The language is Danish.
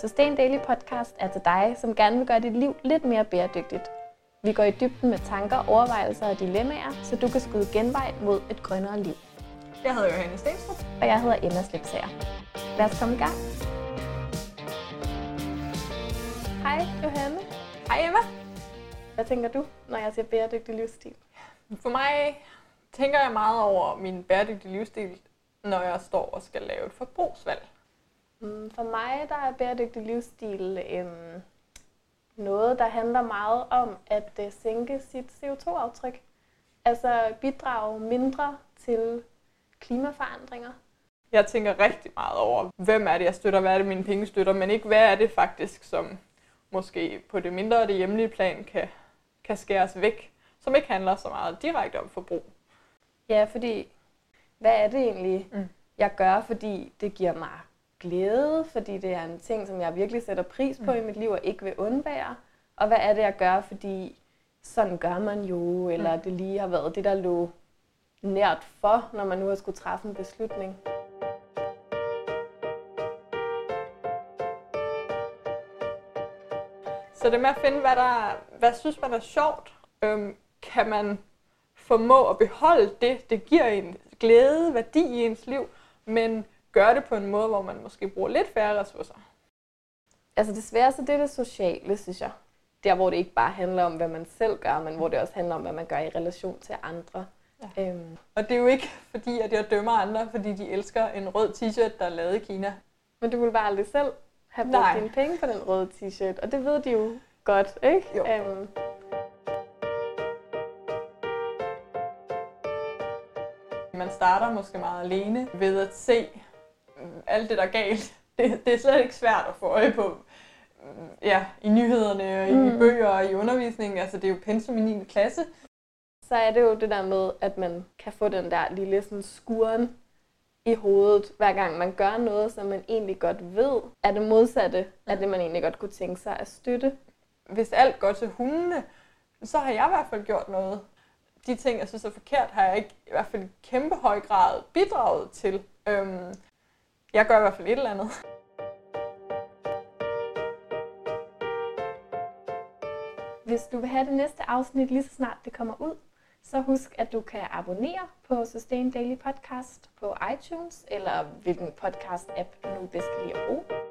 Sustain Daily Podcast er til dig, som gerne vil gøre dit liv lidt mere bæredygtigt. Vi går i dybden med tanker, overvejelser og dilemmaer, så du kan skyde genvej mod et grønnere liv. Jeg hedder Johanne Stenstrup. Og jeg hedder Emma Slipsager. Lad os komme i gang. Hej Johanne. Hej Emma. Hvad tænker du, når jeg siger bæredygtig livsstil? For mig tænker jeg meget over min bæredygtige livsstil, når jeg står og skal lave et forbrugsvalg. Mm, For mig der er bæredygtig livsstil øhm, noget, der handler meget om at øh, sænke sit CO2-aftryk. Altså bidrage mindre til klimaforandringer. Jeg tænker rigtig meget over, hvem er det, jeg støtter, hvad er det, mine penge støtter, men ikke hvad er det faktisk, som måske på det mindre og det hjemlige plan kan, kan skæres væk, som ikke handler så meget direkte om forbrug. Ja, fordi hvad er det egentlig, mm. jeg gør, fordi det giver mig glæde, fordi det er en ting, som jeg virkelig sætter pris på Mm. i mit liv og ikke vil undvære. Og hvad er det, jeg gør, fordi sådan gør man jo, eller Mm. det lige har været det, der lå nært for, når man nu har skulle træffe en beslutning. Så det med at finde, hvad, der, hvad synes man er sjovt, øhm, kan man formå at beholde det, det giver en glæde, værdi i ens liv, men gøre det på en måde, hvor man måske bruger lidt færre ressourcer. Altså det sværeste, det er det sociale, synes jeg. Der, hvor det ikke bare handler om, hvad man selv gør, men hvor det også handler om, hvad man gør i relation til andre. Ja. Øhm, Og det er jo ikke fordi, at jeg dømmer andre, fordi de elsker en rød t-shirt, der er lavet i Kina. Men du vil bare aldrig selv have brugt Nej. dine penge på den røde t-shirt, og det ved de jo godt, ikke? Jo. Øhm, Man starter måske meget alene ved at se alt det, der er galt. Det, det er slet ikke svært at få øje på mm, ja, i nyhederne, og i Mm. bøger og i undervisningen. Altså, det er jo pensum i 9. klasse. så er det jo det der med, at man kan få den der lille sådan skuren i hovedet, hver gang man gør noget, som man egentlig godt ved, er det modsatte af det, man egentlig godt kunne tænke sig at støtte. Hvis alt går til hundene, så har jeg i hvert fald gjort noget. De ting, jeg synes er forkert, har jeg ikke i hvert fald i kæmpe høj grad bidraget til. Øhm, jeg gør i hvert fald et eller andet. Hvis du vil have det næste afsnit lige så snart det kommer ud, så husk, at du kan abonnere på Sustain Daily Podcast på iTunes, eller hvilken podcast-app du nu bedst kan lide at bruge.